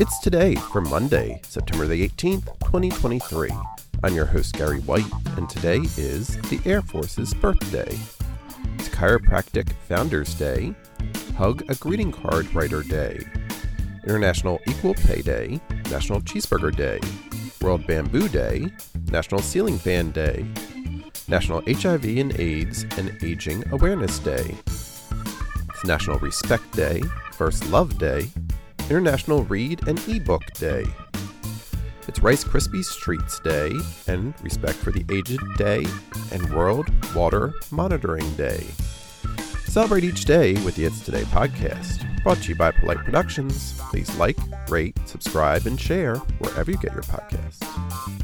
It's today for Monday, September the 18th, 2023. I'm your host, Gary White, and today is the Air Force's birthday. It's Chiropractic Founders Day, Hug a Greeting Card Writer Day, International Equal Pay Day, National Cheeseburger Day, World Bamboo Day, National Ceiling Fan Day, National HIV and AIDS and Aging Awareness Day. It's National Respect Day, First Love Day, International Read and Ebook Day. It's Rice Krispies Treats Day and Respect for the Aged Day and World Water Monitoring Day. Celebrate each day with the It's Today podcast, brought to you by Polite Productions. Please like, rate, subscribe, and share wherever you get your podcasts.